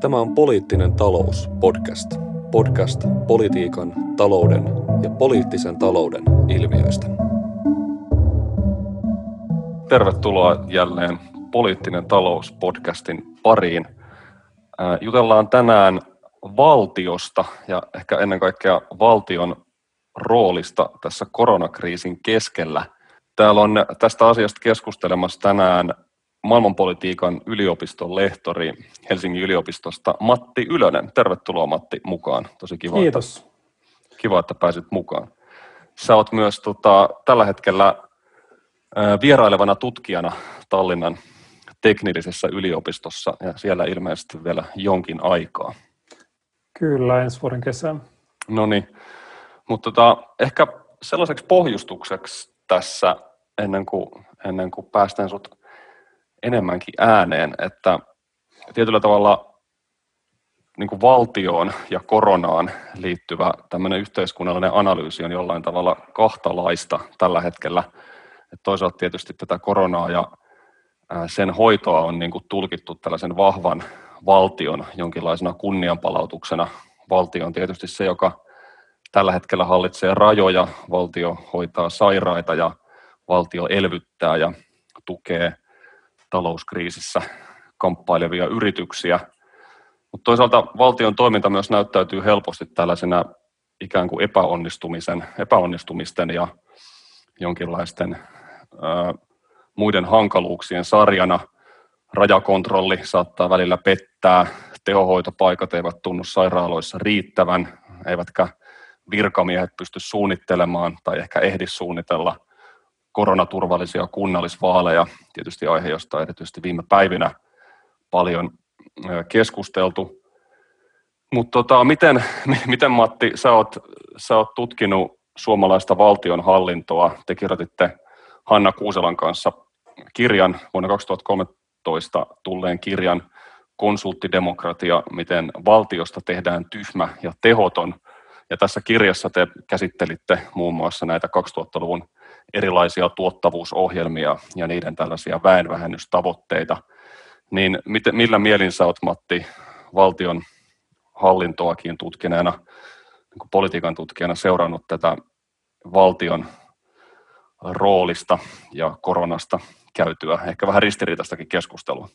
Tämä on Poliittinen talous podcast. Podcast politiikan, talouden ja poliittisen talouden ilmiöistä. Tervetuloa jälleen Poliittinen talous podcastin pariin. Jutellaan tänään valtiosta ja ehkä ennen kaikkea valtion roolista tässä koronakriisin keskellä. Täällä on tästä asiasta keskustelemassa tänään maailmanpolitiikan yliopiston lehtori Helsingin yliopistosta Matti Ylönen. Tervetuloa Matti mukaan. Tosi kiva, Kiitos. Että, kiva, että pääsit mukaan. Sä oot myös tota, tällä hetkellä ää, vierailevana tutkijana Tallinnan teknillisessä yliopistossa ja siellä ilmeisesti vielä jonkin aikaa. Kyllä, ensi vuoden kesän. No niin, mutta tota, ehkä sellaiseksi pohjustukseksi tässä ennen kuin, ennen kuin päästään sut enemmänkin ääneen, että tietyllä tavalla niin kuin valtioon ja koronaan liittyvä tämmöinen yhteiskunnallinen analyysi on jollain tavalla kahtalaista tällä hetkellä. Et toisaalta tietysti tätä koronaa ja sen hoitoa on niin kuin tulkittu tällaisen vahvan valtion jonkinlaisena kunnianpalautuksena. Valtio on tietysti se, joka tällä hetkellä hallitsee rajoja, valtio hoitaa sairaita ja valtio elvyttää ja tukee – talouskriisissä kamppailevia yrityksiä. Mutta toisaalta valtion toiminta myös näyttäytyy helposti tällaisena ikään kuin epäonnistumisen, epäonnistumisten ja jonkinlaisten ää, muiden hankaluuksien sarjana. Rajakontrolli saattaa välillä pettää, tehohoitopaikat eivät tunnu sairaaloissa riittävän, eivätkä virkamiehet pysty suunnittelemaan tai ehkä ehdi suunnitella – koronaturvallisia kunnallisvaaleja, tietysti aihe, josta on erityisesti viime päivinä paljon keskusteltu. Mutta tota, miten, miten Matti, sä oot, sä oot tutkinut suomalaista valtionhallintoa, te kirjoititte Hanna Kuuselan kanssa kirjan vuonna 2013 tulleen kirjan Konsulttidemokratia, miten valtiosta tehdään tyhmä ja tehoton. Ja tässä kirjassa te käsittelitte muun muassa näitä 2000-luvun erilaisia tuottavuusohjelmia ja niiden tällaisia väenvähennystavoitteita, niin mit, millä mielin sä oot Matti valtion hallintoakin tutkineena, niin kuin politiikan tutkijana seurannut tätä valtion roolista ja koronasta käytyä, ehkä vähän ristiriitaistakin keskustelua?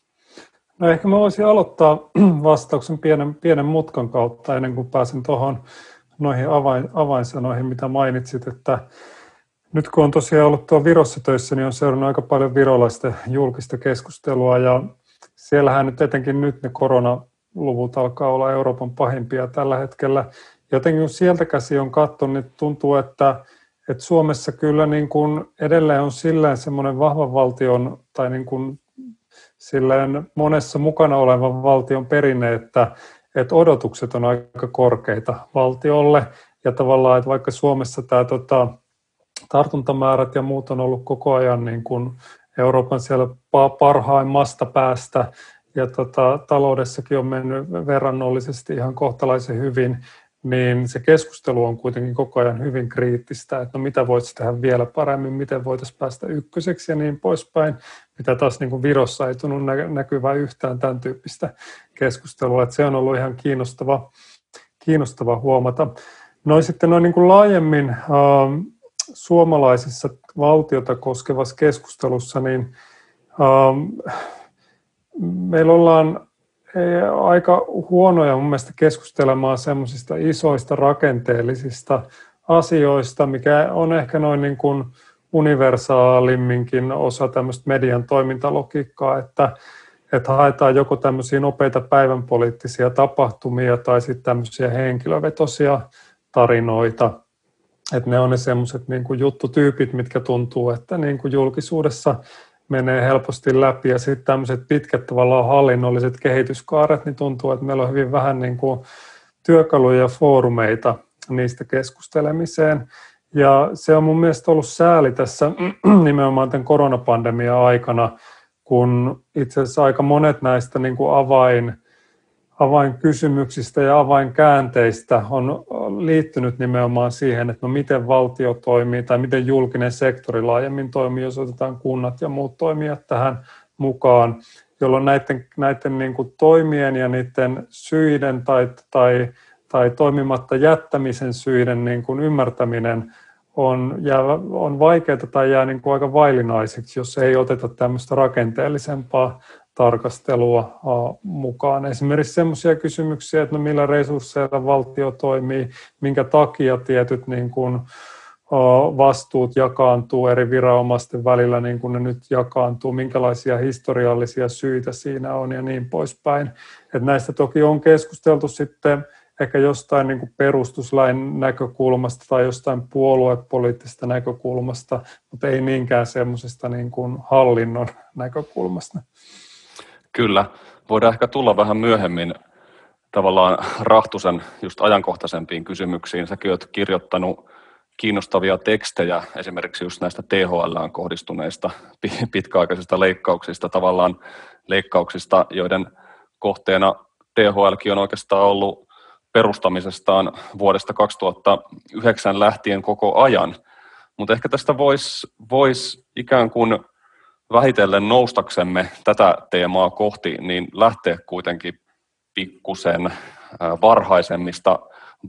No ehkä mä voisin aloittaa vastauksen pienen, pienen mutkan kautta ennen kuin pääsen tuohon noihin avain, avainsanoihin, mitä mainitsit, että nyt kun on tosiaan ollut tuo Virossa töissä, niin on seurannut aika paljon virolaista julkista keskustelua ja siellähän nyt etenkin nyt ne koronaluvut alkaa olla Euroopan pahimpia tällä hetkellä. Jotenkin kun sieltä käsi on katsonut, niin tuntuu, että, että Suomessa kyllä niin kuin edelleen on silleen semmoinen vahvan valtion tai niin kuin silleen monessa mukana olevan valtion perinne, että, että odotukset on aika korkeita valtiolle ja tavallaan, että vaikka Suomessa tämä tota, tartuntamäärät ja muut on ollut koko ajan niin kuin Euroopan siellä parhaimmasta päästä ja tota, taloudessakin on mennyt verrannollisesti ihan kohtalaisen hyvin, niin se keskustelu on kuitenkin koko ajan hyvin kriittistä, että no mitä voitaisiin tehdä vielä paremmin, miten voitaisiin päästä ykköseksi ja niin poispäin, mitä taas niin kuin Virossa ei tunnu näkyvää yhtään tämän tyyppistä keskustelua, että se on ollut ihan kiinnostava, kiinnostava huomata. No sitten noin niin kuin laajemmin suomalaisessa valtiota koskevassa keskustelussa, niin ähm, meillä ollaan eh, aika huonoja mun mielestä keskustelemaan semmoisista isoista rakenteellisista asioista, mikä on ehkä noin niin kuin universaalimminkin osa tämmöistä median toimintalogiikkaa, että, että haetaan joko tämmöisiä nopeita päivänpoliittisia tapahtumia tai sitten tämmöisiä henkilövetosia tarinoita – että ne on ne semmoiset niin juttutyypit, mitkä tuntuu, että niin kuin julkisuudessa menee helposti läpi. Ja sitten tämmöiset pitkät tavallaan hallinnolliset kehityskaaret, niin tuntuu, että meillä on hyvin vähän niin kuin työkaluja ja foorumeita niistä keskustelemiseen. Ja se on mun mielestä ollut sääli tässä nimenomaan tämän koronapandemian aikana, kun itse asiassa aika monet näistä niin kuin avain avainkysymyksistä ja avainkäänteistä on liittynyt nimenomaan siihen, että no miten valtio toimii tai miten julkinen sektori laajemmin toimii, jos otetaan kunnat ja muut toimijat tähän mukaan, jolloin näiden, näiden niin kuin toimien ja niiden syiden tai, tai, tai toimimatta jättämisen syiden niin kuin ymmärtäminen on, on vaikeaa tai jää niin kuin aika vailinaiseksi, jos ei oteta tämmöistä rakenteellisempaa tarkastelua mukaan. Esimerkiksi sellaisia kysymyksiä, että no millä resursseilla valtio toimii, minkä takia tietyt niin kuin, vastuut jakaantuu eri viranomaisten välillä, niin kuin ne nyt jakaantuu, minkälaisia historiallisia syitä siinä on ja niin poispäin. Että näistä toki on keskusteltu sitten ehkä jostain niin kuin perustuslain näkökulmasta tai jostain puoluepoliittisesta näkökulmasta, mutta ei niinkään semmoisesta niin kuin hallinnon näkökulmasta. Kyllä, voidaan ehkä tulla vähän myöhemmin tavallaan Rahtusen just ajankohtaisempiin kysymyksiin. Säkin olet kirjoittanut kiinnostavia tekstejä esimerkiksi just näistä THL kohdistuneista pitkäaikaisista leikkauksista, tavallaan leikkauksista, joiden kohteena THLkin on oikeastaan ollut perustamisestaan vuodesta 2009 lähtien koko ajan. Mutta ehkä tästä voisi vois ikään kuin vähitellen noustaksemme tätä teemaa kohti, niin lähteä kuitenkin pikkusen varhaisemmista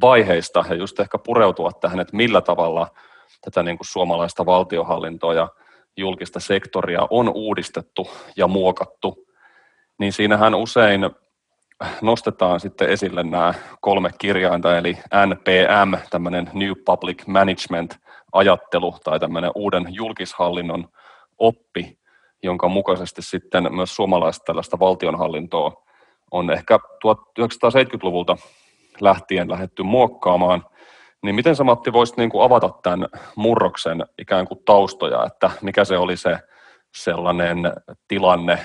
vaiheista ja just ehkä pureutua tähän, että millä tavalla tätä niin kuin suomalaista valtiohallintoa ja julkista sektoria on uudistettu ja muokattu, niin siinähän usein nostetaan sitten esille nämä kolme kirjainta, eli NPM, tämmöinen New Public Management-ajattelu tai tämmöinen uuden julkishallinnon oppi, jonka mukaisesti sitten myös suomalaista tällaista valtionhallintoa on ehkä 1970-luvulta lähtien lähetty muokkaamaan, niin miten sä Matti voisit niin kuin avata tämän murroksen ikään kuin taustoja, että mikä se oli se sellainen tilanne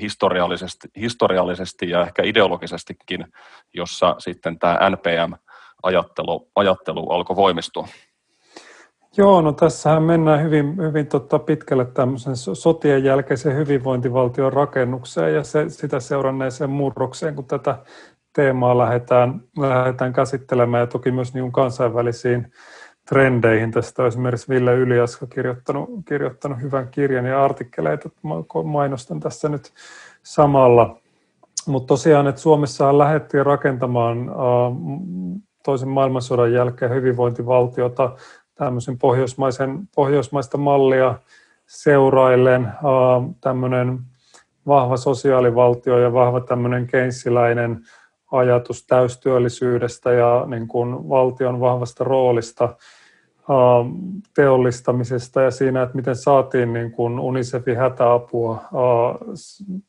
historiallisesti, historiallisesti ja ehkä ideologisestikin, jossa sitten tämä NPM-ajattelu ajattelu alkoi voimistua? Joo, no tässähän mennään hyvin, hyvin tota pitkälle tämmöisen sotien jälkeisen hyvinvointivaltion rakennukseen ja se, sitä seuranneeseen murrokseen, kun tätä teemaa lähdetään, lähdetään käsittelemään ja toki myös niin kansainvälisiin trendeihin. Tästä on esimerkiksi Ville Yliaska kirjoittanut, kirjoittanut hyvän kirjan ja artikkeleita, mainostan tässä nyt samalla. Mutta tosiaan, että Suomessa lähdettiin rakentamaan toisen maailmansodan jälkeen hyvinvointivaltiota tämmöisen pohjoismaisen, pohjoismaista mallia seuraillen tämmöinen vahva sosiaalivaltio ja vahva tämmöinen keinsiläinen ajatus täystyöllisyydestä ja niin kuin valtion vahvasta roolista teollistamisesta ja siinä, että miten saatiin niin kuin UNICEFin hätäapua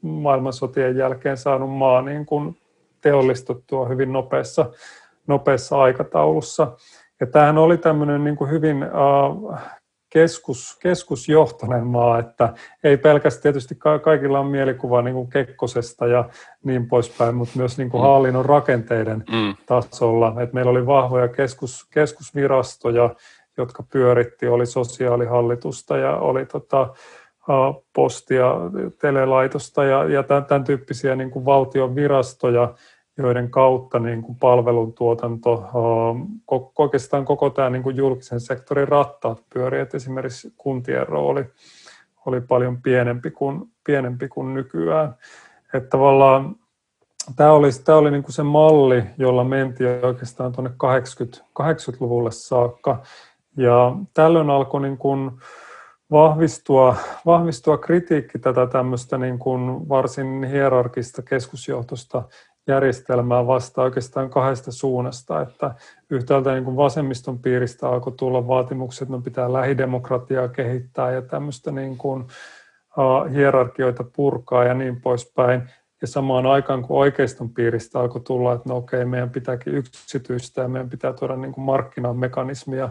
maailmansotien jälkeen saanut maa niin kuin teollistuttua hyvin nopeassa, nopeassa aikataulussa. Ja tämähän oli tämmöinen niin kuin hyvin keskus, keskusjohtoinen maa, että ei pelkästään tietysti kaikilla on mielikuva niin kuin Kekkosesta ja niin poispäin, mutta myös niin kuin mm. hallinnon rakenteiden mm. tasolla. Et meillä oli vahvoja keskus, keskusvirastoja, jotka pyöritti, oli sosiaalihallitusta ja oli tota, postia, telelaitosta ja, ja tämän, tämän tyyppisiä niin kuin valtion virastoja, joiden kautta niin kuin palveluntuotanto, oikeastaan koko tämä niin kuin julkisen sektorin rattaat pyörii, että esimerkiksi kuntien rooli oli paljon pienempi kuin, pienempi kuin nykyään. Että tavallaan tämä oli, tämä oli niin kuin se malli, jolla mentiin oikeastaan tuonne 80, 80-luvulle saakka. Ja tällöin alkoi niin kuin vahvistua, vahvistua kritiikki tätä tämmöistä niin kuin varsin hierarkista keskusjohtosta järjestelmää vasta oikeastaan kahdesta suunnasta, että yhtäältä niin kuin vasemmiston piiristä alkoi tulla vaatimukset, että no pitää lähidemokratiaa kehittää ja tämmöistä niin kuin, hierarkioita purkaa ja niin poispäin. Ja samaan aikaan, kun oikeiston piiristä alkoi tulla, että no okei, meidän pitääkin yksityistä ja meidän pitää tuoda niin kuin markkinamekanismia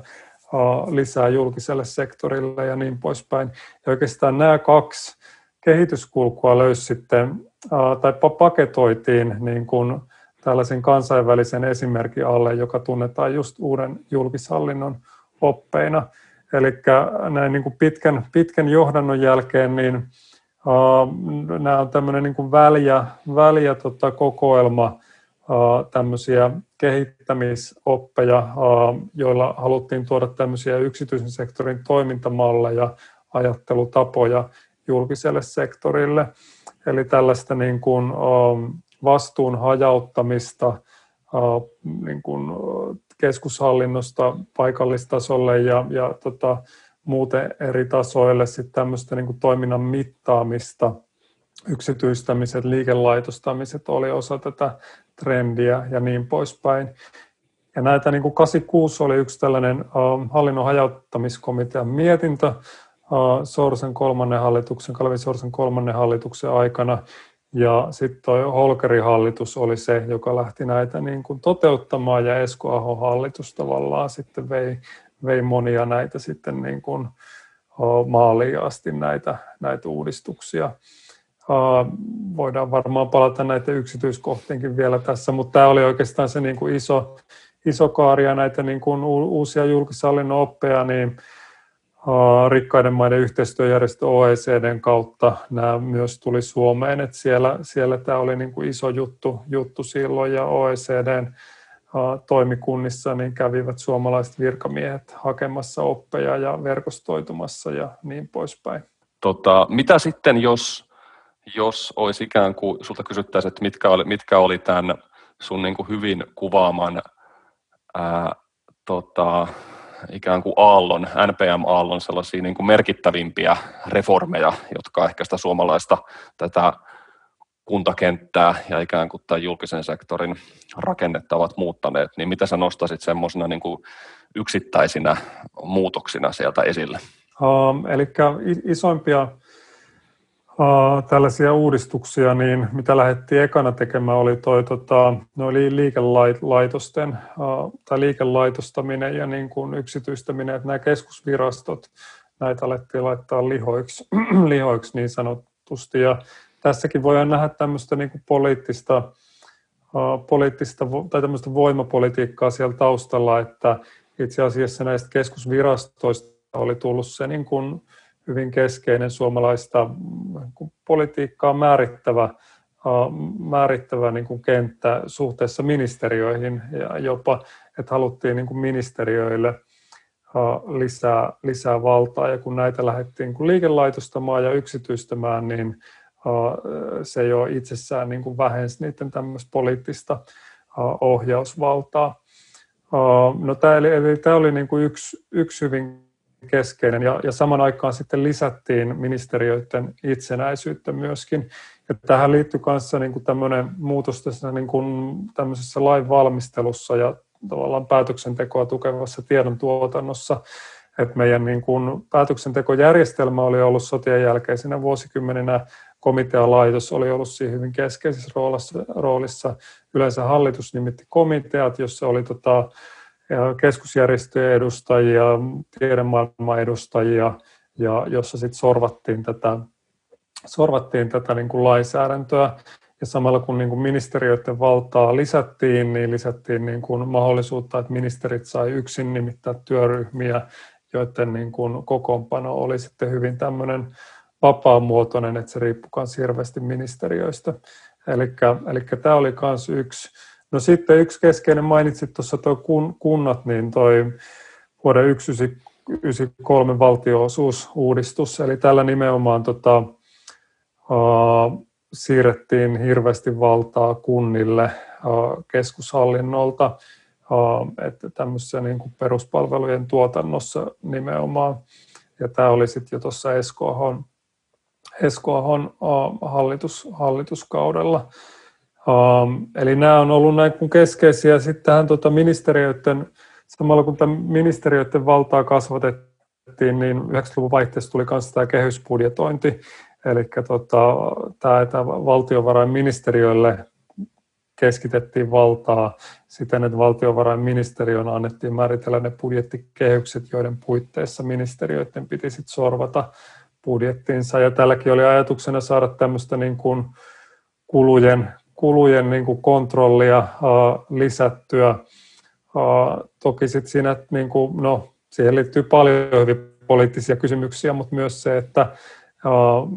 lisää julkiselle sektorille ja niin poispäin. Ja oikeastaan nämä kaksi kehityskulkua löysi sitten tai paketoitiin niin kuin tällaisen kansainvälisen esimerkin alle, joka tunnetaan just uuden julkishallinnon oppeina. Eli näin niin kuin pitkän, pitkän johdannon jälkeen niin uh, nämä on tämmöinen niin kuin väliä, väliä tota, kokoelma uh, tämmöisiä kehittämisoppeja, uh, joilla haluttiin tuoda tämmöisiä yksityisen sektorin toimintamalleja, ajattelutapoja julkiselle sektorille. Eli tällaista niin kuin, vastuun hajauttamista niin kuin keskushallinnosta paikallistasolle ja, ja tota, muuten eri tasoille sitten tämmöistä niin kuin toiminnan mittaamista, yksityistämiset, liikelaitostamiset oli osa tätä trendiä ja niin poispäin. Ja näitä niin kuin 86 oli yksi tällainen hallinnon hajauttamiskomitean mietintö Sorsen kolmannen hallituksen, Kalvi Sorsen kolmannen hallituksen aikana. Ja sitten tuo Holkerin hallitus oli se, joka lähti näitä niin kuin toteuttamaan ja Esko Ahon hallitus tavallaan sitten vei, vei monia näitä sitten niin kuin maaliin asti näitä, näitä uudistuksia. Voidaan varmaan palata näitä yksityiskohtiinkin vielä tässä, mutta tämä oli oikeastaan se niin kuin iso, iso kaari ja näitä niin kuin uusia julkishallinnon oppeja, niin rikkaiden maiden yhteistyöjärjestö OECDn kautta nämä myös tuli Suomeen, että siellä, siellä tämä oli niin kuin iso juttu, juttu silloin ja OECDn toimikunnissa niin kävivät suomalaiset virkamiehet hakemassa oppeja ja verkostoitumassa ja niin poispäin. Tota, mitä sitten, jos, jos olisi ikään kuin, sulta kysyttäisiin, että mitkä oli, mitkä oli tämän sun niin kuin hyvin kuvaaman ää, tota, ikään kuin aallon, NPM-aallon sellaisia niin kuin merkittävimpiä reformeja, jotka ehkä sitä suomalaista tätä kuntakenttää ja ikään kuin tämän julkisen sektorin rakennetta ovat muuttaneet, niin mitä sä nostaisit semmoisena niin kuin yksittäisinä muutoksina sieltä esille? Uh, eli isoimpia tällaisia uudistuksia, niin mitä lähdettiin ekana tekemään, oli toi, tota, no oli liikelaitosten tai liikelaitostaminen ja niin kuin yksityistäminen, että nämä keskusvirastot, näitä alettiin laittaa lihoiksi, lihoiksi niin sanotusti, ja tässäkin voidaan nähdä tämmöistä niin kuin poliittista, poliittista tai tämmöistä voimapolitiikkaa siellä taustalla, että itse asiassa näistä keskusvirastoista oli tullut se niin kuin hyvin keskeinen suomalaista niin politiikkaa määrittävä, määrittävä niin kuin kenttä suhteessa ministeriöihin ja jopa, että haluttiin niin kuin ministeriöille lisää, lisää valtaa ja kun näitä lähdettiin niin kuin liikelaitostamaan ja yksityistämään, niin se jo itsessään niin kuin vähensi niiden tämmöistä poliittista ohjausvaltaa. No, tämä, eli, eli tämä oli niin kuin yksi, yksi hyvin keskeinen ja, ja saman aikaan sitten lisättiin ministeriöiden itsenäisyyttä myöskin. Ja tähän liittyy myös niin kuin tämmöinen muutos tässä niin kuin tämmöisessä lain valmistelussa ja tavallaan päätöksentekoa tukevassa tiedon tuotannossa, että meidän niin kuin päätöksentekojärjestelmä oli ollut sotien jälkeisenä vuosikymmeninä komitealaitos oli ollut siinä hyvin keskeisessä roolissa. roolissa. Yleensä hallitus nimitti komiteat, jossa oli tota, keskusjärjestöjen edustajia, tiedemaailman edustajia, ja jossa sitten sorvattiin tätä, sorvattiin tätä niin kuin lainsäädäntöä. Ja samalla kun niin kuin ministeriöiden valtaa lisättiin, niin lisättiin niin kuin mahdollisuutta, että ministerit sai yksin nimittää työryhmiä, joiden niin kuin kokoonpano oli sitten hyvin tämmöinen vapaamuotoinen, että se riippuu myös hirveästi ministeriöistä. Eli tämä oli myös yksi. No sitten yksi keskeinen, mainitsit tuossa tuo kun, kunnat, niin toi vuoden 1993 valtioosuusuudistus, eli tällä nimenomaan tota, uh, siirrettiin hirveästi valtaa kunnille uh, keskushallinnolta, uh, että tämmöisessä niin kuin peruspalvelujen tuotannossa nimenomaan. Ja tämä oli sitten jo tuossa Esko Ahon hallitus, hallituskaudella. Eli nämä on ollut näin kuin keskeisiä. Sitten tähän tuota ministeriöiden, samalla kun ministeriöiden valtaa kasvatettiin, niin 90-luvun vaihteessa tuli myös tämä kehysbudjetointi. Eli tota, tämä, että valtiovarainministeriölle keskitettiin valtaa siten, että valtiovarainministeriön annettiin määritellä ne budjettikehykset, joiden puitteissa ministeriöiden piti sitten sorvata budjettiinsa. Ja tälläkin oli ajatuksena saada tämmöistä niin kuin kulujen, kulujen niin kuin kontrollia uh, lisättyä. Uh, toki sitten siinä, niin kuin, no, siihen liittyy paljon hyvin poliittisia kysymyksiä, mutta myös se, että uh,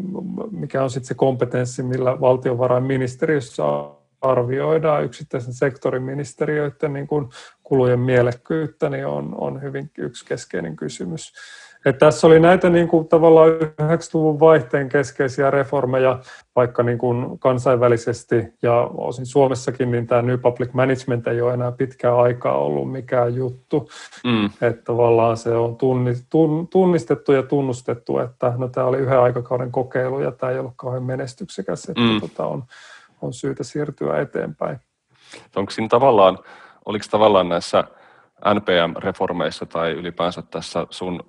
mikä on sitten se kompetenssi, millä valtiovarainministeriössä arvioidaan yksittäisen sektorin ministeriöiden niin kuin kulujen mielekkyyttä, niin on, on hyvin yksi keskeinen kysymys. Et tässä oli näitä niin kuin, tavallaan 90-luvun vaihteen keskeisiä reformeja, vaikka niin kuin kansainvälisesti ja osin Suomessakin, niin tämä New Public Management ei ole enää pitkään aikaa ollut mikään juttu. Mm. Että tavallaan se on tunnistettu ja tunnustettu, että no, tämä oli yhden aikakauden kokeilu ja tämä ei ollut kauhean menestyksekäs, että mm. tota, on, on syytä siirtyä eteenpäin. Onko siinä tavallaan, oliko tavallaan näissä NPM-reformeissa tai ylipäänsä tässä sun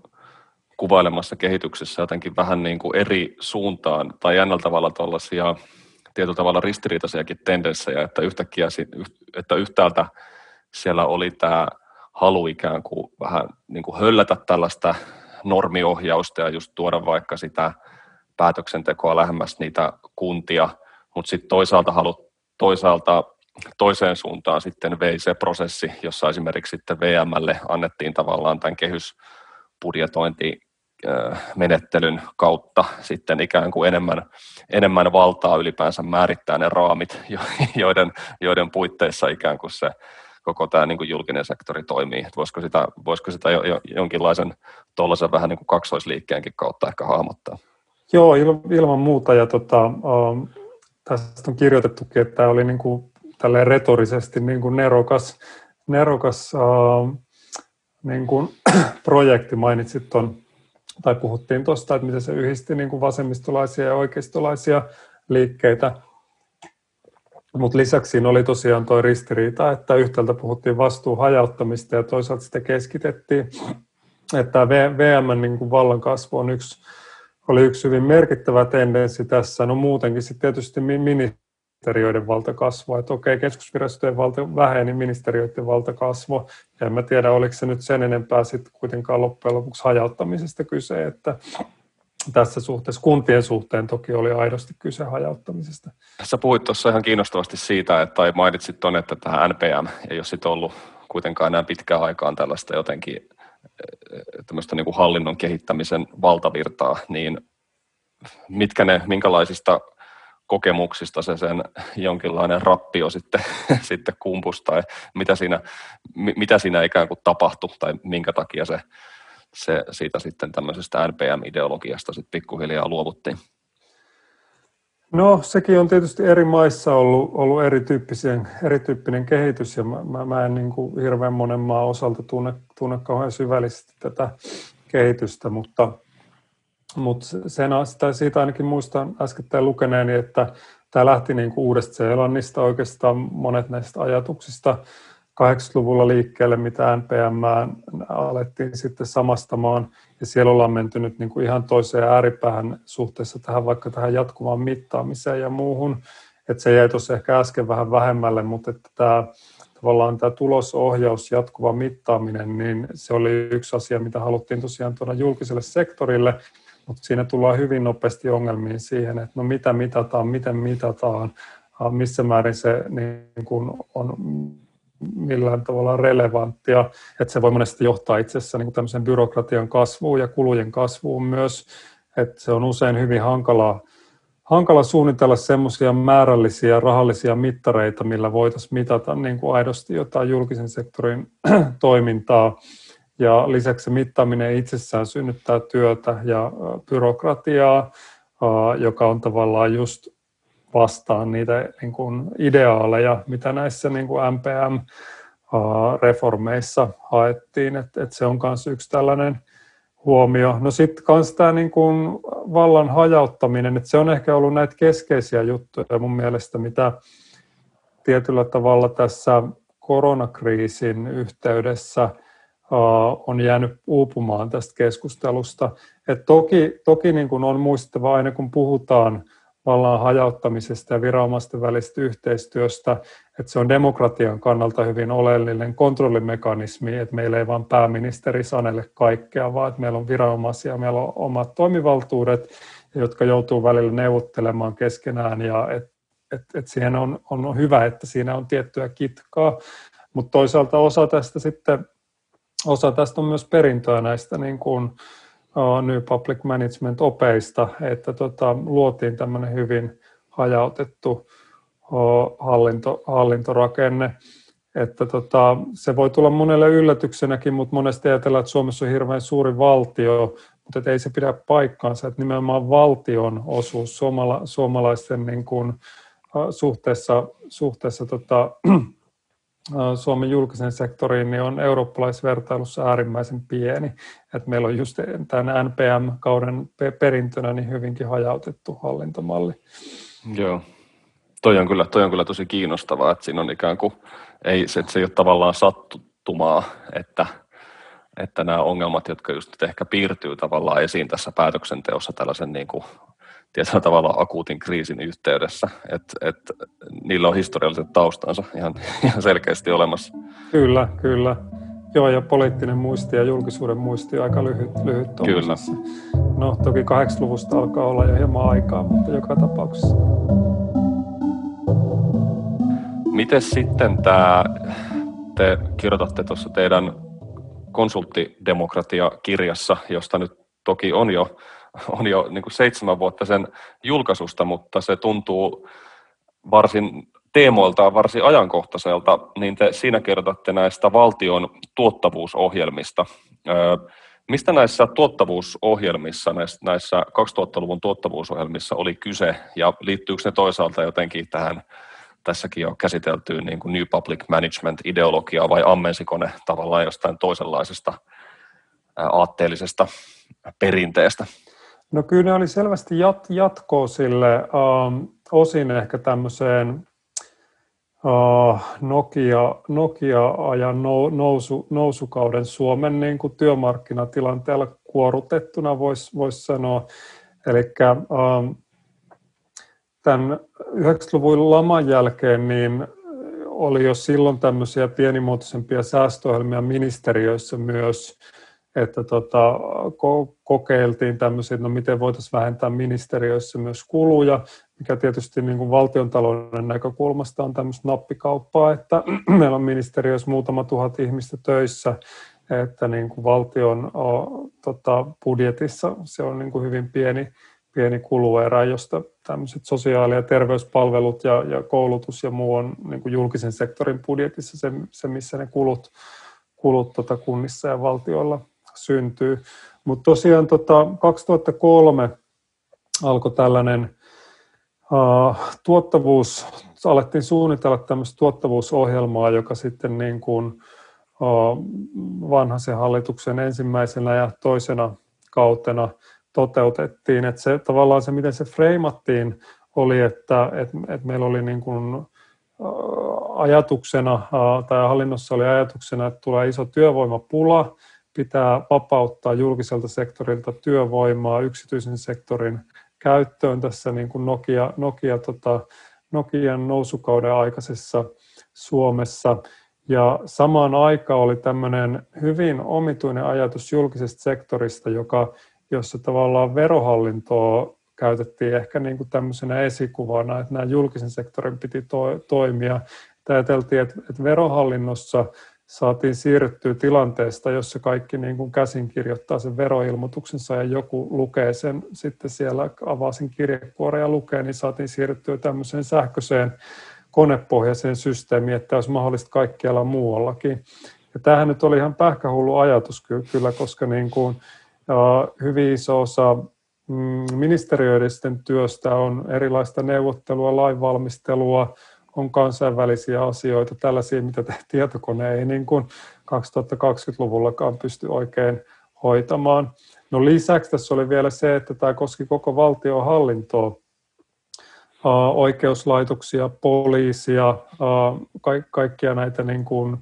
kuvailemassa kehityksessä jotenkin vähän niin kuin eri suuntaan tai jännällä tavalla tuollaisia tietyllä tavalla ristiriitaisiakin tendenssejä, että yhtäkkiä että yhtäältä siellä oli tämä halu ikään kuin vähän niin kuin höllätä tällaista normiohjausta ja just tuoda vaikka sitä päätöksentekoa lähemmäs niitä kuntia, mutta sitten toisaalta halu, toisaalta toiseen suuntaan sitten vei se prosessi, jossa esimerkiksi sitten VMlle annettiin tavallaan tämän kehysbudjetointi menettelyn kautta sitten ikään kuin enemmän, enemmän valtaa ylipäänsä määrittää ne raamit, joiden, joiden puitteissa ikään kuin se koko tämä niin kuin julkinen sektori toimii. Että voisiko sitä, voisiko sitä jo, jo, jonkinlaisen tuollaisen vähän niin kuin kaksoisliikkeenkin kautta ehkä hahmottaa? Joo, ilman muuta. Ja tota, äh, tästä on kirjoitettukin, että tämä oli niin kuin, retorisesti niin kuin nerokas, nerokas äh, niin kuin, projekti. Mainitsit tuon tai puhuttiin tuosta, että miten se yhdisti niin kuin vasemmistolaisia ja oikeistolaisia liikkeitä. Mutta lisäksi siinä oli tosiaan tuo ristiriita, että yhtäältä puhuttiin vastuun hajauttamista ja toisaalta sitä keskitettiin. Että VM niin kuin vallan kasvu on yksi, oli yksi hyvin merkittävä tendenssi tässä. No muutenkin sitten tietysti ministeriöiden valta kasvoi. Että okei, keskusvirastojen valta väheni, ministeriöiden valta kasvoi. En mä tiedä, oliko se nyt sen enempää sitten kuitenkaan loppujen lopuksi hajauttamisesta kyse, että tässä suhteessa kuntien suhteen toki oli aidosti kyse hajauttamisesta. Sä puhuit tuossa ihan kiinnostavasti siitä, että, tai mainitsit tuonne, että tähän NPM ei ole sitten ollut kuitenkaan enää pitkään aikaan tällaista jotenkin eh, tämmöistä niin kuin hallinnon kehittämisen valtavirtaa, niin mitkä ne, minkälaisista kokemuksista se sen jonkinlainen rappio sitten, sitten kumpus tai mitä siinä, mitä siinä ikään kuin tapahtui tai minkä takia se, se siitä sitten tämmöisestä NPM-ideologiasta sitten pikkuhiljaa luovuttiin? No sekin on tietysti eri maissa ollut, ollut erityyppinen kehitys ja mä, mä, mä en niin kuin hirveän monen maan osalta tunne, tunne kauhean syvällisesti tätä kehitystä, mutta mutta siitä ainakin muistan äskettäin lukeneeni, että tämä lähti niin kuin uudesta Seelannista oikeastaan monet näistä ajatuksista 80-luvulla liikkeelle, mitä NPM alettiin sitten samastamaan. Ja siellä ollaan menty nyt niin kuin ihan toiseen ääripäähän suhteessa tähän vaikka tähän jatkuvaan mittaamiseen ja muuhun. Että se jäi tuossa ehkä äsken vähän vähemmälle, mutta että tämä, tavallaan tämä tulosohjaus, jatkuva mittaaminen, niin se oli yksi asia, mitä haluttiin tosiaan tuoda julkiselle sektorille – mutta siinä tullaan hyvin nopeasti ongelmiin siihen, että no mitä mitataan, miten mitataan, missä määrin se niin kuin on millään tavalla relevanttia, että se voi monesti johtaa itse asiassa niin tämmöisen byrokratian kasvuun ja kulujen kasvuun myös, että se on usein hyvin hankalaa, hankala suunnitella semmoisia määrällisiä rahallisia mittareita, millä voitaisiin mitata niin kuin aidosti jotain julkisen sektorin toimintaa, ja lisäksi mittaaminen itsessään synnyttää työtä ja byrokratiaa, joka on tavallaan just vastaan niitä niin kuin ideaaleja, mitä näissä niin kuin MPM-reformeissa haettiin. Et, et se on myös yksi tällainen huomio. No sitten myös tämä niin vallan hajauttaminen, että se on ehkä ollut näitä keskeisiä juttuja mun mielestä, mitä tietyllä tavalla tässä koronakriisin yhteydessä – on jäänyt uupumaan tästä keskustelusta. Et toki toki niin kuin on muistettava aina, kun puhutaan vallan hajauttamisesta ja viranomaisten välisestä yhteistyöstä, että se on demokratian kannalta hyvin oleellinen kontrollimekanismi, että meillä ei vain pääministeri sanele kaikkea, vaan että meillä on viranomaisia, meillä on omat toimivaltuudet, jotka joutuu välillä neuvottelemaan keskenään ja että et, et siihen on, on hyvä, että siinä on tiettyä kitkaa, mutta toisaalta osa tästä sitten osa tästä on myös perintöä näistä niin kuin New Public Management-opeista, että tota, luotiin tämmöinen hyvin hajautettu hallinto, hallintorakenne. Että tota, se voi tulla monelle yllätyksenäkin, mutta monesti ajatellaan, että Suomessa on hirveän suuri valtio, mutta ei se pidä paikkaansa, että nimenomaan valtion osuus suomala, suomalaisten niin kuin, suhteessa, suhteessa tota, Suomen julkisen sektoriin niin on eurooppalaisvertailussa äärimmäisen pieni. Et meillä on just tämän NPM-kauden perintönä niin hyvinkin hajautettu hallintomalli. Joo, toi on kyllä, toi on kyllä tosi kiinnostavaa, että siinä on ikään kuin, ei, se, että se ei ole tavallaan sattumaa, että, että nämä ongelmat, jotka just ehkä piirtyy tavallaan esiin tässä päätöksenteossa tällaisen niin kuin tietyllä tavalla akuutin kriisin yhteydessä, että et, niillä on historialliset taustansa ihan, ihan selkeästi olemassa. Kyllä, kyllä. Joo, ja poliittinen muisti ja julkisuuden muisti on aika lyhyt, lyhyt Kyllä. No, toki 80-luvusta alkaa olla jo hieman aikaa, mutta joka tapauksessa. Miten sitten tämä, te kirjoitatte tuossa teidän konsulttidemokratia-kirjassa, josta nyt toki on jo on jo niin kuin seitsemän vuotta sen julkaisusta, mutta se tuntuu varsin teemoiltaan varsin ajankohtaiselta, niin te siinä kerrotatte näistä valtion tuottavuusohjelmista. Mistä näissä tuottavuusohjelmissa, näissä 2000-luvun tuottavuusohjelmissa oli kyse, ja liittyykö ne toisaalta jotenkin tähän tässäkin jo käsiteltyyn niin kuin New Public Management-ideologiaa, vai ammensiko ne tavallaan jostain toisenlaisesta aatteellisesta perinteestä? No kyllä ne oli selvästi jat, jatkoa sille uh, osin ehkä tämmöiseen uh, Nokia, Nokia-ajan nousu, nousukauden Suomen niin kuin työmarkkinatilanteella kuorutettuna voisi vois sanoa. Eli uh, tämän 90-luvun laman jälkeen niin oli jo silloin tämmöisiä pienimuotoisempia säästöohjelmia ministeriöissä myös, että tota, ko- kokeiltiin tämmöisiä, no miten voitaisiin vähentää ministeriöissä myös kuluja, mikä tietysti niin kuin valtiontalouden näkökulmasta on tämmöistä nappikauppaa, että meillä on ministeriössä muutama tuhat ihmistä töissä, että niin kuin valtion o, tota, budjetissa se on niin kuin hyvin pieni, pieni kuluerä, josta tämmöiset sosiaali- ja terveyspalvelut ja, ja koulutus ja muu on niin kuin julkisen sektorin budjetissa se, se missä ne kulut, kulut tota kunnissa ja valtioilla syntyy. Mutta tosiaan tota, 2003 alkoi tällainen uh, tuottavuus, alettiin suunnitella tämmöistä tuottavuusohjelmaa, joka sitten niin kuin, uh, vanhaisen hallituksen ensimmäisenä ja toisena kautena toteutettiin. Et se, tavallaan se, miten se freimattiin, oli, että et, et meillä oli niin kuin, ajatuksena, tai hallinnossa oli ajatuksena, että tulee iso työvoimapula, pitää vapauttaa julkiselta sektorilta työvoimaa yksityisen sektorin käyttöön tässä niin kuin Nokia, Nokia, tota, Nokian nousukauden aikaisessa Suomessa. Ja samaan aikaan oli tämmöinen hyvin omituinen ajatus julkisesta sektorista, joka, jossa tavallaan verohallintoa käytettiin ehkä niin kuin tämmöisenä esikuvana, että nämä julkisen sektorin piti to, toimia. Ajateltiin, että, että verohallinnossa saatiin siirrettyä tilanteesta, jossa kaikki niin kuin käsin kirjoittaa sen veroilmoituksensa ja joku lukee sen sitten siellä, avaa sen kirjekuoren ja lukee, niin saatiin siirrettyä tämmöiseen sähköiseen konepohjaiseen systeemiin, että olisi mahdollista kaikkialla muuallakin. Ja tämähän nyt oli ihan pähkähullu ajatus kyllä, koska niin kuin, hyvin iso osa mm, ministeriöiden työstä on erilaista neuvottelua, lainvalmistelua, on kansainvälisiä asioita, tällaisia, mitä tietokone ei niin kuin 2020-luvullakaan pysty oikein hoitamaan. No lisäksi tässä oli vielä se, että tämä koski koko valtiohallintoa, oikeuslaitoksia, poliisia, kaikkia näitä niin kuin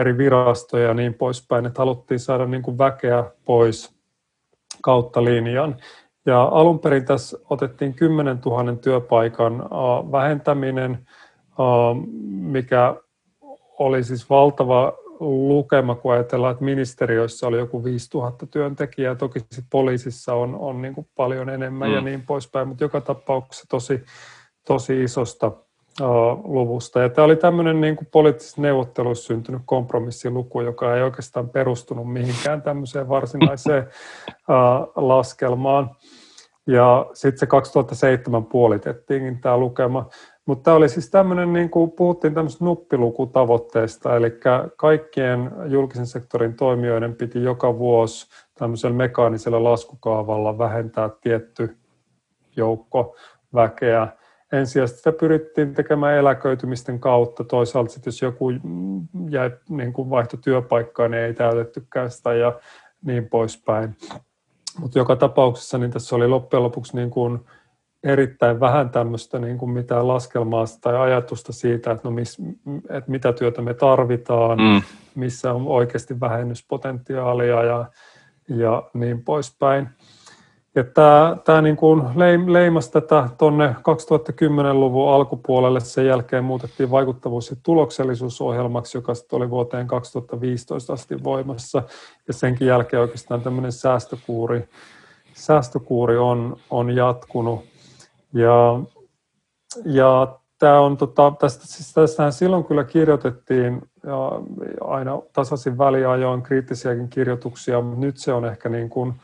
eri virastoja ja niin poispäin, että haluttiin saada niin kuin väkeä pois kautta linjan. Ja alun perin tässä otettiin 10 000 työpaikan vähentäminen, mikä oli siis valtava lukema, kun ajatellaan, että ministeriöissä oli joku 5000 työntekijää, toki sit poliisissa on, on niin kuin paljon enemmän mm. ja niin poispäin, mutta joka tapauksessa tosi, tosi isosta uh, luvusta. Ja tämä oli tämmöinen niin kuin poliittisissa neuvotteluissa syntynyt kompromissiluku, joka ei oikeastaan perustunut mihinkään tämmöiseen varsinaiseen uh, laskelmaan. Ja sitten se 2007 puolitettiin tämä lukema. Mutta tämä oli siis tämmöinen, niin kuin puhuttiin tämmöistä nuppilukutavoitteesta, eli kaikkien julkisen sektorin toimijoiden piti joka vuosi tämmöisellä mekaanisella laskukaavalla vähentää tietty joukko väkeä. Ensisijaisesti sitä pyrittiin tekemään eläköitymisten kautta. Toisaalta sitten jos joku jäi niin kuin vaihto työpaikkaa, niin ei täytettykään sitä ja niin poispäin. Mutta joka tapauksessa niin tässä oli loppujen lopuksi niin kuin erittäin vähän tämmöistä niin kuin mitään laskelmaa tai ajatusta siitä, että, no mis, että mitä työtä me tarvitaan, mm. missä on oikeasti vähennyspotentiaalia ja, ja niin poispäin. Ja tämä, tämä niin kuin leimasi tätä tuonne 2010-luvun alkupuolelle. Sen jälkeen muutettiin vaikuttavuus- ja tuloksellisuusohjelmaksi, joka oli vuoteen 2015 asti voimassa. Ja senkin jälkeen oikeastaan tämmöinen säästökuuri, säästökuuri on, on jatkunut. Ja, ja tämä on, tota, tästä, siis tästähän silloin kyllä kirjoitettiin ja aina tasaisin väliajoin kriittisiäkin kirjoituksia, mutta nyt se on ehkä niin kuin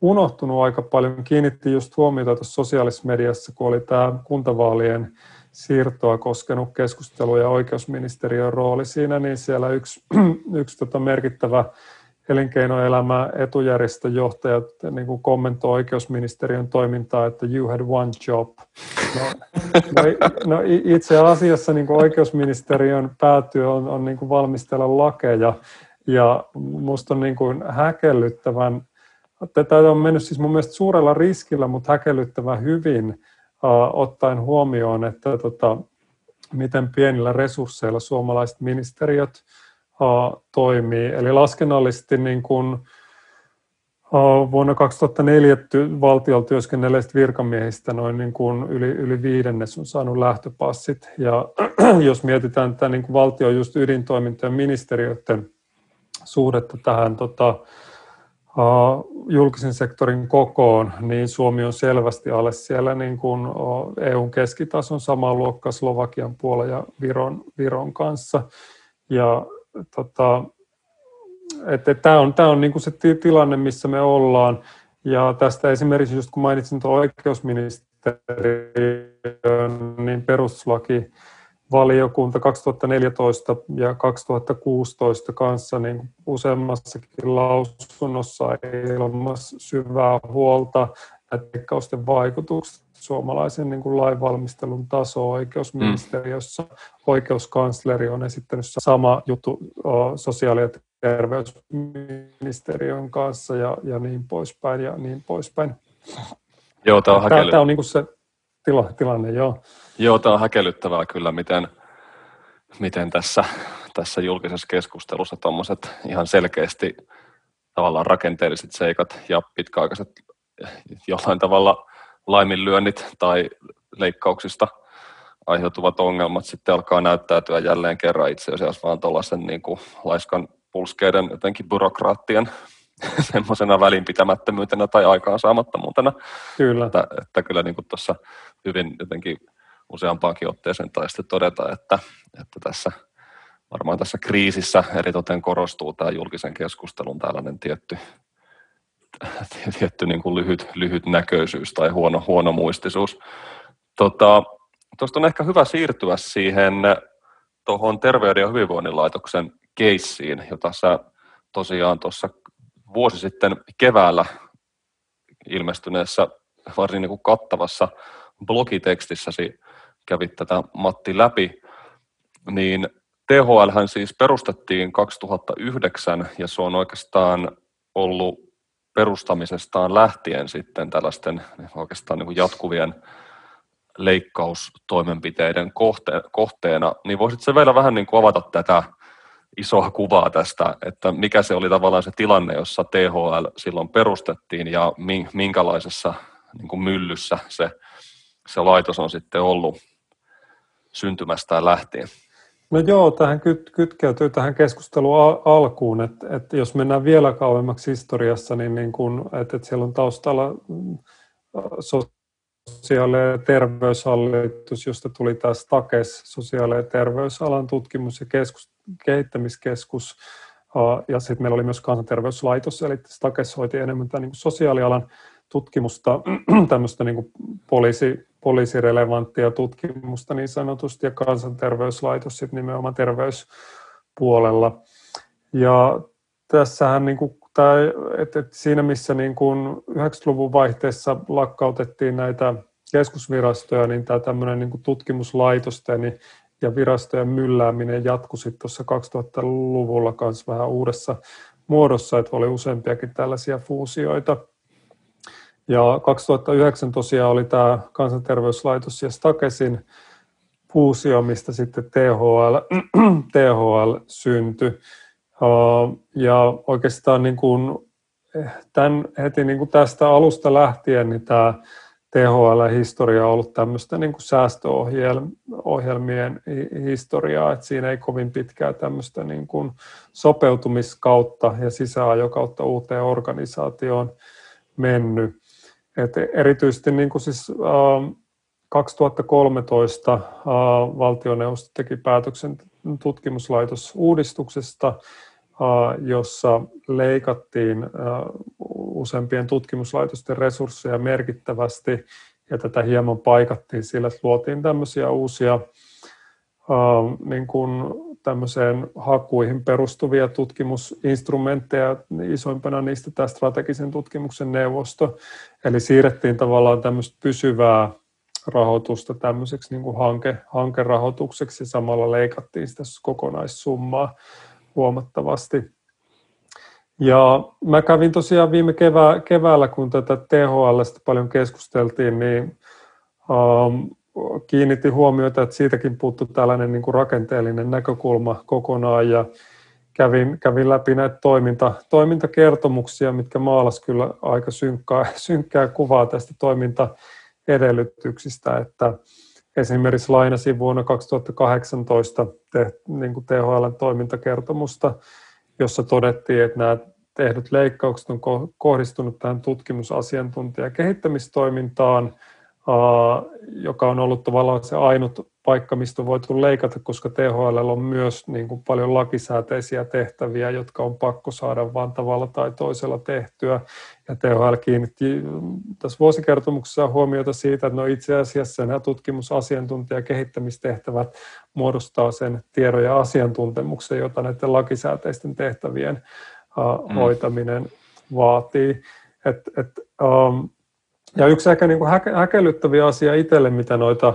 unohtunut aika paljon. Kiinnitti just huomiota tuossa sosiaalisessa mediassa, kun oli tämä kuntavaalien siirtoa koskenut keskustelu ja oikeusministeriön rooli siinä, niin siellä yksi, yksi tota merkittävä elinkeinoelämä etujärjestön johtajat niin kuin kommentoi oikeusministeriön toimintaa, että you had one job. No, no, no itse asiassa niin kuin oikeusministeriön päätyö on, on niin kuin valmistella lakeja ja minusta on niin kuin häkellyttävän, tätä on mennyt siis mun mielestä suurella riskillä, mutta häkellyttävän hyvin ottaen huomioon, että tota, miten pienillä resursseilla suomalaiset ministeriöt – toimii. Eli laskennallisesti niin kuin, vuonna 2004 valtiolla työskennelleistä virkamiehistä noin niin kuin yli, yli viidennes on saanut lähtöpassit. Ja jos mietitään tätä niin kuin valtion just ydintoimintojen ministeriöiden suhdetta tähän tota, julkisen sektorin kokoon, niin Suomi on selvästi alle siellä niin kuin EUn keskitason samaa luokkaa Slovakian puolen ja Viron, Viron kanssa. Ja tota, että tämä on, tämä on niin kuin se tilanne, missä me ollaan. Ja tästä esimerkiksi, just kun mainitsin tuon oikeusministeriön, niin perustuslaki valiokunta 2014 ja 2016 kanssa niin useammassakin lausunnossa ilmaisi syvää huolta näiden vaikutuksista suomalaisen niin kuin lainvalmistelun taso oikeusministeriössä. Mm. Oikeuskansleri on esittänyt sama juttu sosiaali- ja terveysministeriön kanssa ja, ja niin poispäin ja niin poispäin. Joo, tämä on, tämä, tämä on niin kuin se tila, tilanne, joo. Joo, tämä on häkellyttävää kyllä, miten, miten tässä, tässä julkisessa keskustelussa tuommoiset ihan selkeästi tavallaan rakenteelliset seikat ja pitkäaikaiset jollain tavalla laiminlyönnit tai leikkauksista aiheutuvat ongelmat sitten alkaa näyttäytyä jälleen kerran itse asiassa vaan tuollaisen niin kuin laiskan pulskeiden jotenkin byrokraattien semmoisena välinpitämättömyytenä tai aikaansaamattomuutena. Kyllä. Että, että kyllä niin kuin tuossa hyvin jotenkin useampaankin otteeseen taisi todeta, että, että tässä varmaan tässä kriisissä eritoten korostuu tämä julkisen keskustelun tällainen tietty tietty niin kuin lyhyt, lyhyt näköisyys tai huono, huono muistisuus. Tota, tuosta on ehkä hyvä siirtyä siihen tuohon Terveyden ja hyvinvoinnin laitoksen keissiin, jota sä tosiaan tuossa vuosi sitten keväällä ilmestyneessä varsin niin kuin kattavassa blogitekstissäsi kävit tätä Matti läpi, niin THL siis perustettiin 2009 ja se on oikeastaan ollut perustamisestaan lähtien sitten tällaisten oikeastaan niin kuin jatkuvien leikkaustoimenpiteiden kohte- kohteena, niin voisitko vielä vähän niin kuin avata tätä isoa kuvaa tästä, että mikä se oli tavallaan se tilanne, jossa THL silloin perustettiin ja minkälaisessa niin kuin myllyssä se, se laitos on sitten ollut syntymästään lähtien? No joo, tähän kyt, kytkeytyy tähän keskusteluun alkuun, että, että jos mennään vielä kauemmaksi historiassa, niin, niin kun, että, että siellä on taustalla mm, sosiaali- ja terveyshallitus, josta tuli tämä STAKES, sosiaali- ja terveysalan tutkimus- ja keskus, kehittämiskeskus, ja sitten meillä oli myös kansanterveyslaitos, eli STAKES hoiti enemmän tämän niin sosiaalialan tutkimusta, tämmöistä niin poliisi, poliisirelevanttia tutkimusta niin sanotusti, ja kansanterveyslaitos sitten nimenomaan terveyspuolella. Ja tässähän niin kuin että, että siinä missä niin kuin 90-luvun vaihteessa lakkautettiin näitä keskusvirastoja, niin tämä tämmöinen niin kuin tutkimuslaitosten ja virastojen myllääminen jatkui sitten tuossa 2000-luvulla kanssa vähän uudessa muodossa, että oli useampiakin tällaisia fuusioita. Ja 2009 tosiaan oli tämä kansanterveyslaitos ja Stakesin fuusio, mistä sitten THL, THL syntyi. Ja oikeastaan niin kuin eh, tämän, heti niin kuin tästä alusta lähtien niin tämä THL-historia on ollut tämmöistä niin kuin säästöohjelmien historiaa, että siinä ei kovin pitkää tämmöistä niin kuin sopeutumiskautta ja sisäajokautta uuteen organisaatioon mennyt. Et erityisesti niin kuin siis, äh, 2013 äh, valtioneuvosto teki päätöksen tutkimuslaitosuudistuksesta, jossa leikattiin useampien tutkimuslaitosten resursseja merkittävästi ja tätä hieman paikattiin sillä, että luotiin tämmöisiä uusia niin kuin tämmöiseen hakuihin perustuvia tutkimusinstrumentteja, isoimpana niistä tämä strategisen tutkimuksen neuvosto, eli siirrettiin tavallaan tämmöistä pysyvää rahoitusta tämmöiseksi niin kuin hanke, hankerahoitukseksi ja samalla leikattiin sitä kokonaissummaa huomattavasti. Ja mä kävin tosiaan viime kevää, keväällä, kun tätä THLstä paljon keskusteltiin, niin um, kiinnitti huomiota, että siitäkin puuttu tällainen niin kuin rakenteellinen näkökulma kokonaan ja kävin, kävin läpi näitä toiminta, toimintakertomuksia, mitkä maalas kyllä aika synkkää, synkkää kuvaa tästä toimintaedellytyksistä, että esimerkiksi lainasin vuonna 2018 te, niin kuin THL toimintakertomusta, jossa todettiin, että nämä tehdyt leikkaukset on kohdistunut tähän tutkimusasiantuntija- kehittämistoimintaan, joka on ollut tavallaan se ainut paikka, mistä on voitu leikata, koska THL on myös niin kuin paljon lakisääteisiä tehtäviä, jotka on pakko saada vain tavalla tai toisella tehtyä. Ja THL kiinnitti tässä vuosikertomuksessa huomiota siitä, että no itse asiassa nämä tutkimusasiantuntija- ja kehittämistehtävät muodostaa sen tiedon ja asiantuntemuksen, jota näiden lakisääteisten tehtävien uh, hoitaminen vaatii. Et, et, um, ja yksi ehkä niin kuin häke, häkellyttäviä asia itselle, mitä noita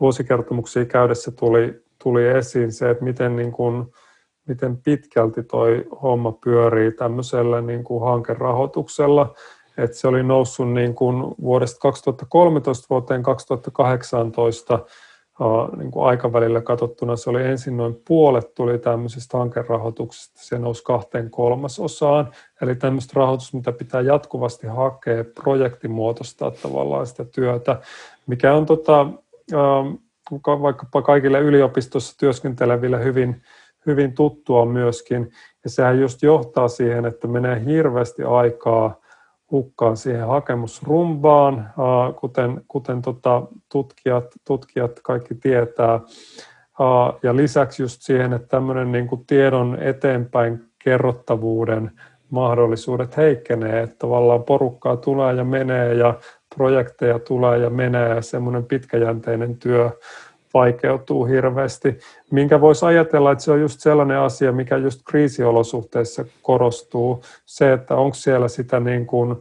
vuosikertomuksia käydessä tuli, tuli esiin, se, että miten, niin kuin, miten pitkälti toi homma pyörii tämmöisellä niin kuin hankerahoituksella. Että se oli noussut niin kuin vuodesta 2013 vuoteen 2018 niin kuin aikavälillä katsottuna se oli ensin noin puolet tuli tämmöisestä hankerahoituksesta, se nousi kahteen kolmasosaan, eli tämmöistä rahoitusta, mitä pitää jatkuvasti hakea, projektimuotoistaa tavallaan sitä työtä, mikä on tota, vaikkapa kaikille yliopistossa työskenteleville hyvin, hyvin tuttua myöskin, ja sehän just johtaa siihen, että menee hirveästi aikaa hukkaan siihen hakemusrumbaan, kuten, kuten tota, tutkijat, tutkijat kaikki tietää. Ja lisäksi just siihen, että tämmöinen niin kuin tiedon eteenpäin kerrottavuuden mahdollisuudet heikkenee, että tavallaan porukkaa tulee ja menee ja projekteja tulee ja menee ja semmoinen pitkäjänteinen työ vaikeutuu hirveästi, minkä voisi ajatella, että se on just sellainen asia, mikä just kriisiolosuhteissa korostuu, se, että onko siellä sitä niin kuin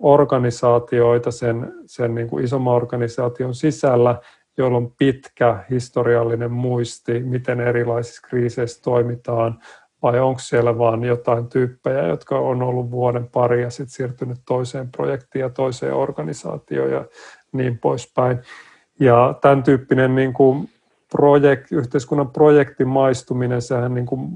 organisaatioita sen, sen niin kuin isomman organisaation sisällä, jolla on pitkä historiallinen muisti, miten erilaisissa kriiseissä toimitaan, vai onko siellä vain jotain tyyppejä, jotka on ollut vuoden pari ja sitten siirtynyt toiseen projektiin ja toiseen organisaatioon ja niin poispäin. Ja tämän tyyppinen niin kuin projekt, yhteiskunnan projektimaistuminen, sehän niin kuin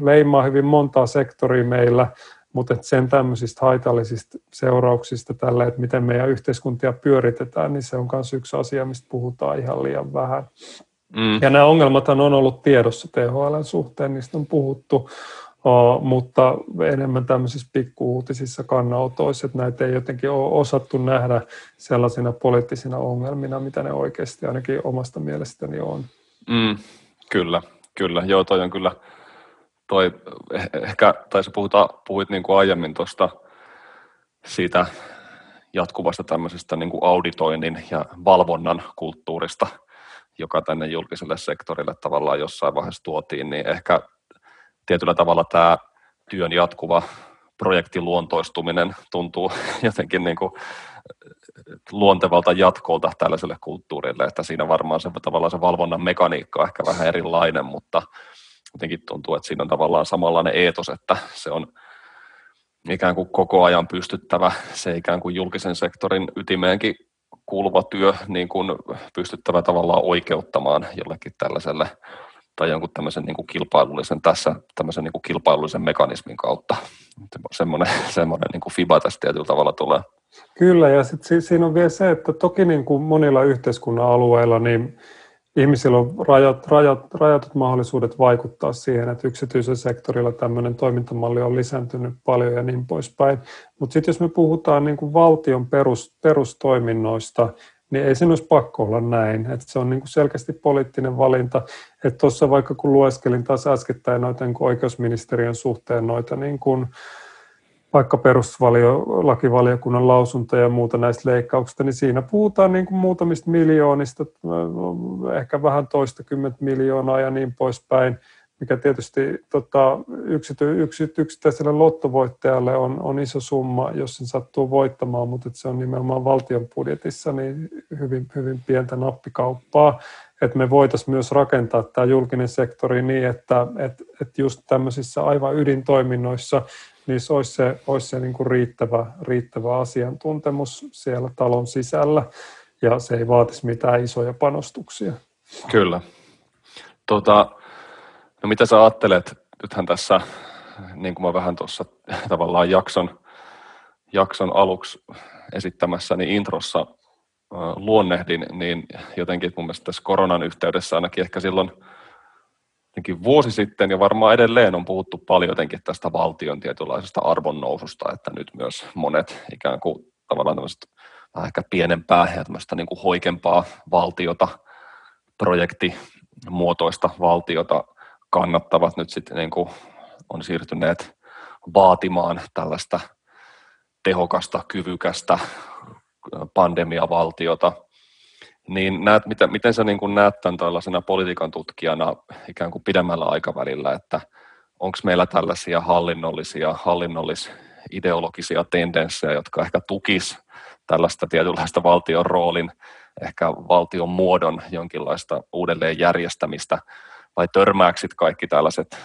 leimaa hyvin montaa sektoria meillä, mutta sen tämmöisistä haitallisista seurauksista tällä, että miten meidän yhteiskuntia pyöritetään, niin se on myös yksi asia, mistä puhutaan ihan liian vähän. Mm. Ja nämä ongelmat on ollut tiedossa THLn suhteen, niistä on puhuttu, mutta enemmän tämmöisissä pikkuuutisissa kannanotoissa, että näitä ei jotenkin ole osattu nähdä sellaisina poliittisina ongelmina, mitä ne oikeasti ainakin omasta mielestäni on. Mm, kyllä, kyllä. Joo, toi on kyllä, toi, eh, ehkä, tai sä puhuta, puhuit niin kuin aiemmin tuosta siitä jatkuvasta tämmöisestä niin kuin auditoinnin ja valvonnan kulttuurista, joka tänne julkiselle sektorille tavallaan jossain vaiheessa tuotiin, niin ehkä tietyllä tavalla tämä työn jatkuva projektiluontoistuminen tuntuu jotenkin niin kuin luontevalta jatkolta tällaiselle kulttuurille, että siinä varmaan se, tavallaan se valvonnan mekaniikka on ehkä vähän erilainen, mutta jotenkin tuntuu, että siinä on tavallaan samanlainen eetos, että se on ikään kuin koko ajan pystyttävä se ikään kuin julkisen sektorin ytimeenkin kuuluva työ niin kuin pystyttävä tavallaan oikeuttamaan jollekin tällaiselle tai jonkun tämmöisen niin kuin kilpailullisen tässä tämmöisen niin kuin kilpailullisen mekanismin kautta. Semmoinen, semmoinen niin kuin FIBA tässä tietyllä tavalla tulee. Kyllä, ja sitten siinä on vielä se, että toki niin kuin monilla yhteiskunnan alueilla niin ihmisillä on rajat, rajat, rajatut mahdollisuudet vaikuttaa siihen, että yksityisen sektorilla tämmöinen toimintamalli on lisääntynyt paljon ja niin poispäin. Mutta sitten jos me puhutaan niin kuin valtion perus, perustoiminnoista, niin ei sen olisi pakko olla näin. Että se on niin kuin selkeästi poliittinen valinta. Että tuossa vaikka kun lueskelin taas äskettäin noita niin oikeusministeriön suhteen noita niin kuin, vaikka perustuslakivaliokunnan lausuntoja ja muuta näistä leikkauksista, niin siinä puhutaan niin kuin muutamista miljoonista, ehkä vähän toista kymmentä miljoonaa ja niin poispäin, mikä tietysti tota, yksity, yksity, yksittäiselle lottovoittajalle on, on iso summa, jos sen sattuu voittamaan, mutta se on nimenomaan valtion budjetissa niin hyvin, hyvin pientä nappikauppaa. Että me voitaisiin myös rakentaa tämä julkinen sektori niin, että et, et just tämmöisissä aivan ydintoiminnoissa se olisi se, olisi se niin kuin riittävä, riittävä asiantuntemus siellä talon sisällä ja se ei vaatisi mitään isoja panostuksia. Kyllä. Tota, no mitä sä ajattelet, nythän tässä, niin kuin mä vähän tuossa tavallaan jakson, jakson aluksi esittämässäni introssa luonnehdin, niin jotenkin mun mielestä tässä koronan yhteydessä ainakin ehkä silloin – vuosi sitten ja varmaan edelleen on puhuttu paljon jotenkin tästä valtion tietynlaisesta arvonnoususta, että nyt myös monet ikään kuin tavallaan tämmöistä vähän ehkä pienempää ja tämmöistä niin kuin hoikempaa valtiota, projektimuotoista valtiota kannattavat nyt sitten niin kuin on siirtyneet vaatimaan tällaista tehokasta, kyvykästä pandemiavaltiota, niin näet, miten, miten sä niin kuin näet tämän tällaisena politiikan tutkijana ikään kuin pidemmällä aikavälillä, että onko meillä tällaisia hallinnollisia, hallinnollis-ideologisia tendenssejä, jotka ehkä tukis tällaista tietynlaista valtion roolin, ehkä valtion muodon jonkinlaista uudelleenjärjestämistä, vai törmääksit kaikki tällaiset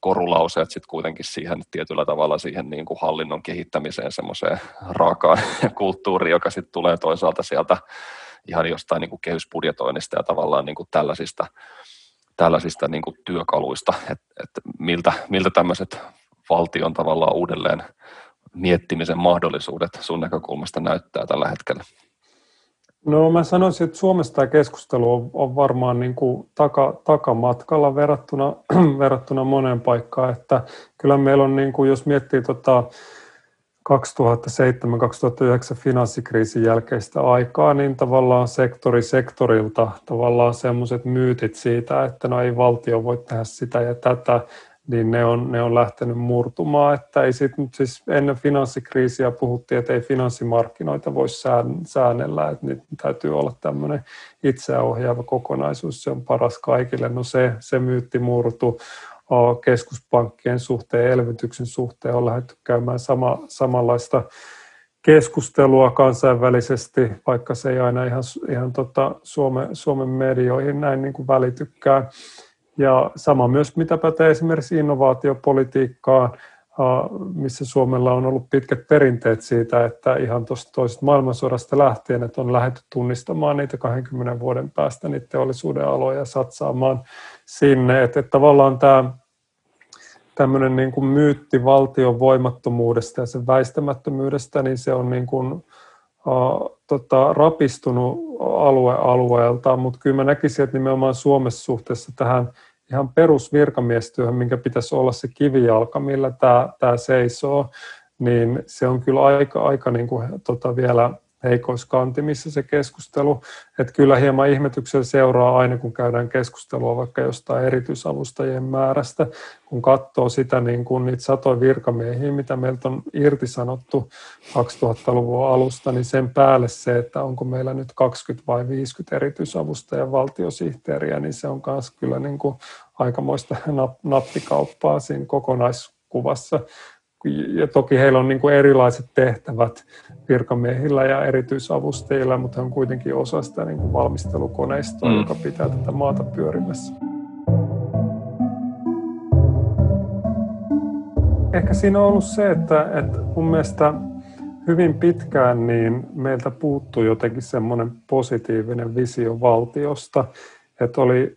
korulauseet sitten kuitenkin siihen tietyllä tavalla siihen niin kuin hallinnon kehittämiseen, semmoiseen raakaan kulttuuriin, joka sitten tulee toisaalta sieltä ihan jostain niin kuin kehysbudjetoinnista ja tavallaan niin kuin tällaisista, tällaisista niin kuin työkaluista, että, että miltä, miltä tämmöiset valtion tavallaan uudelleen miettimisen mahdollisuudet sun näkökulmasta näyttää tällä hetkellä? No mä sanoisin, että Suomessa tämä keskustelu on, on varmaan niin kuin taka, takamatkalla verrattuna, verrattuna moneen paikkaan, että kyllä meillä on, niin kuin, jos miettii tota, 2007-2009 finanssikriisin jälkeistä aikaa, niin tavallaan sektori sektorilta tavallaan semmoiset myytit siitä, että no ei valtio voi tehdä sitä ja tätä, niin ne on, ne on lähtenyt murtumaan. Että ei sit nyt siis ennen finanssikriisiä puhuttiin, että ei finanssimarkkinoita voi säännellä, että nyt täytyy olla tämmöinen itseohjaava kokonaisuus, se on paras kaikille. No se, se myytti murtu keskuspankkien suhteen, elvytyksen suhteen on lähdetty käymään sama, samanlaista keskustelua kansainvälisesti, vaikka se ei aina ihan, ihan tota Suomen, Suomen medioihin näin niin kuin välitykään. Ja sama myös, mitä pätee esimerkiksi innovaatiopolitiikkaan, missä Suomella on ollut pitkät perinteet siitä, että ihan tuosta toisesta maailmansodasta lähtien, että on lähdetty tunnistamaan niitä 20 vuoden päästä niitä teollisuuden aloja satsaamaan sinne. Että, että tavallaan tämä tämmöinen niin kuin myytti valtion voimattomuudesta ja sen väistämättömyydestä, niin se on niin kuin, uh, tota, rapistunut alue alueelta, mutta kyllä mä näkisin, että nimenomaan Suomessa suhteessa tähän ihan perusvirkamiestyöhön, minkä pitäisi olla se kivijalka, millä tämä, tämä seisoo, niin se on kyllä aika, aika niin kuin, tota, vielä heikoiskantimissa se keskustelu. Että kyllä hieman ihmetyksellä seuraa aina, kun käydään keskustelua vaikka jostain erityisavustajien määrästä, kun katsoo sitä niin kuin niitä satoja virkamiehiä, mitä meiltä on irtisanottu 2000-luvun alusta, niin sen päälle se, että onko meillä nyt 20 vai 50 erityisavustajan valtiosihteeriä, niin se on myös kyllä niin kuin aikamoista nappikauppaa siinä kokonaiskuvassa ja toki heillä on niin kuin erilaiset tehtävät virkamiehillä ja erityisavustajilla, mutta he on kuitenkin osa sitä niin kuin valmistelukoneistoa, mm. joka pitää tätä maata pyörimässä. Ehkä siinä on ollut se, että, että mun mielestä hyvin pitkään niin meiltä puuttuu jotenkin semmoinen positiivinen visio valtiosta, että oli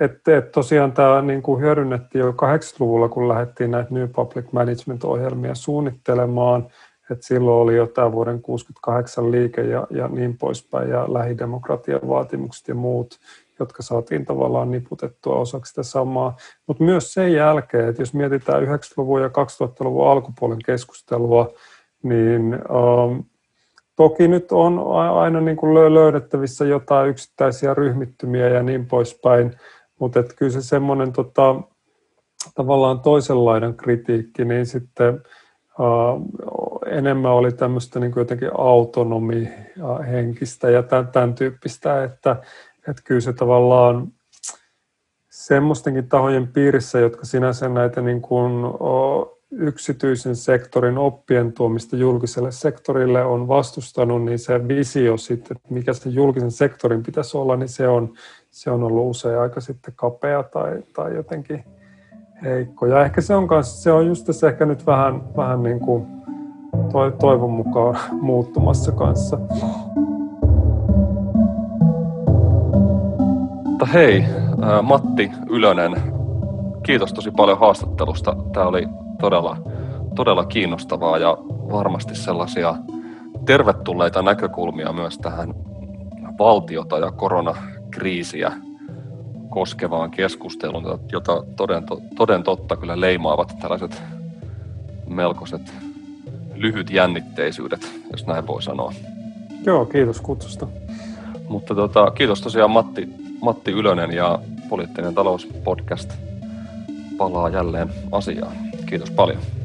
että, että tosiaan tämä niin kuin hyödynnettiin jo 80-luvulla, kun lähdettiin näitä New Public Management-ohjelmia suunnittelemaan, että silloin oli jo tämä vuoden 68 liike ja, ja niin poispäin, ja lähidemokratian vaatimukset ja muut, jotka saatiin tavallaan niputettua osaksi sitä samaa. Mutta myös sen jälkeen, että jos mietitään 90-luvun ja 2000-luvun alkupuolen keskustelua, niin ähm, toki nyt on aina niin kuin löydettävissä jotain yksittäisiä ryhmittymiä ja niin poispäin, mutta että kyllä se semmoinen tota, tavallaan toisenlainen kritiikki, niin sitten uh, enemmän oli tämmöistä niin kuin jotenkin autonomihenkistä ja tämän, tämän tyyppistä, että, että kyllä se tavallaan semmoistenkin tahojen piirissä, jotka sinänsä näitä niin kuin, uh, yksityisen sektorin oppien tuomista julkiselle sektorille on vastustanut, niin se visio sitten, että mikä se julkisen sektorin pitäisi olla, niin se on, se on ollut usein aika sitten kapea tai, tai jotenkin heikko. Ja ehkä se on, kanssa, se on just tässä ehkä nyt vähän, vähän niin kuin toivon mukaan muuttumassa kanssa. Hei, Matti Ylönen, kiitos tosi paljon haastattelusta. Tämä oli todella, todella kiinnostavaa ja varmasti sellaisia tervetulleita näkökulmia myös tähän valtiota ja koronakriisiä koskevaan keskusteluun, jota toden, toden totta kyllä leimaavat tällaiset melkoiset lyhyt jännitteisyydet, jos näin voi sanoa. Joo, kiitos kutsusta. Mutta tota, kiitos tosiaan Matti, Matti Ylönen ja Poliittinen talouspodcast palaa jälleen asiaan. Kiitos paljon.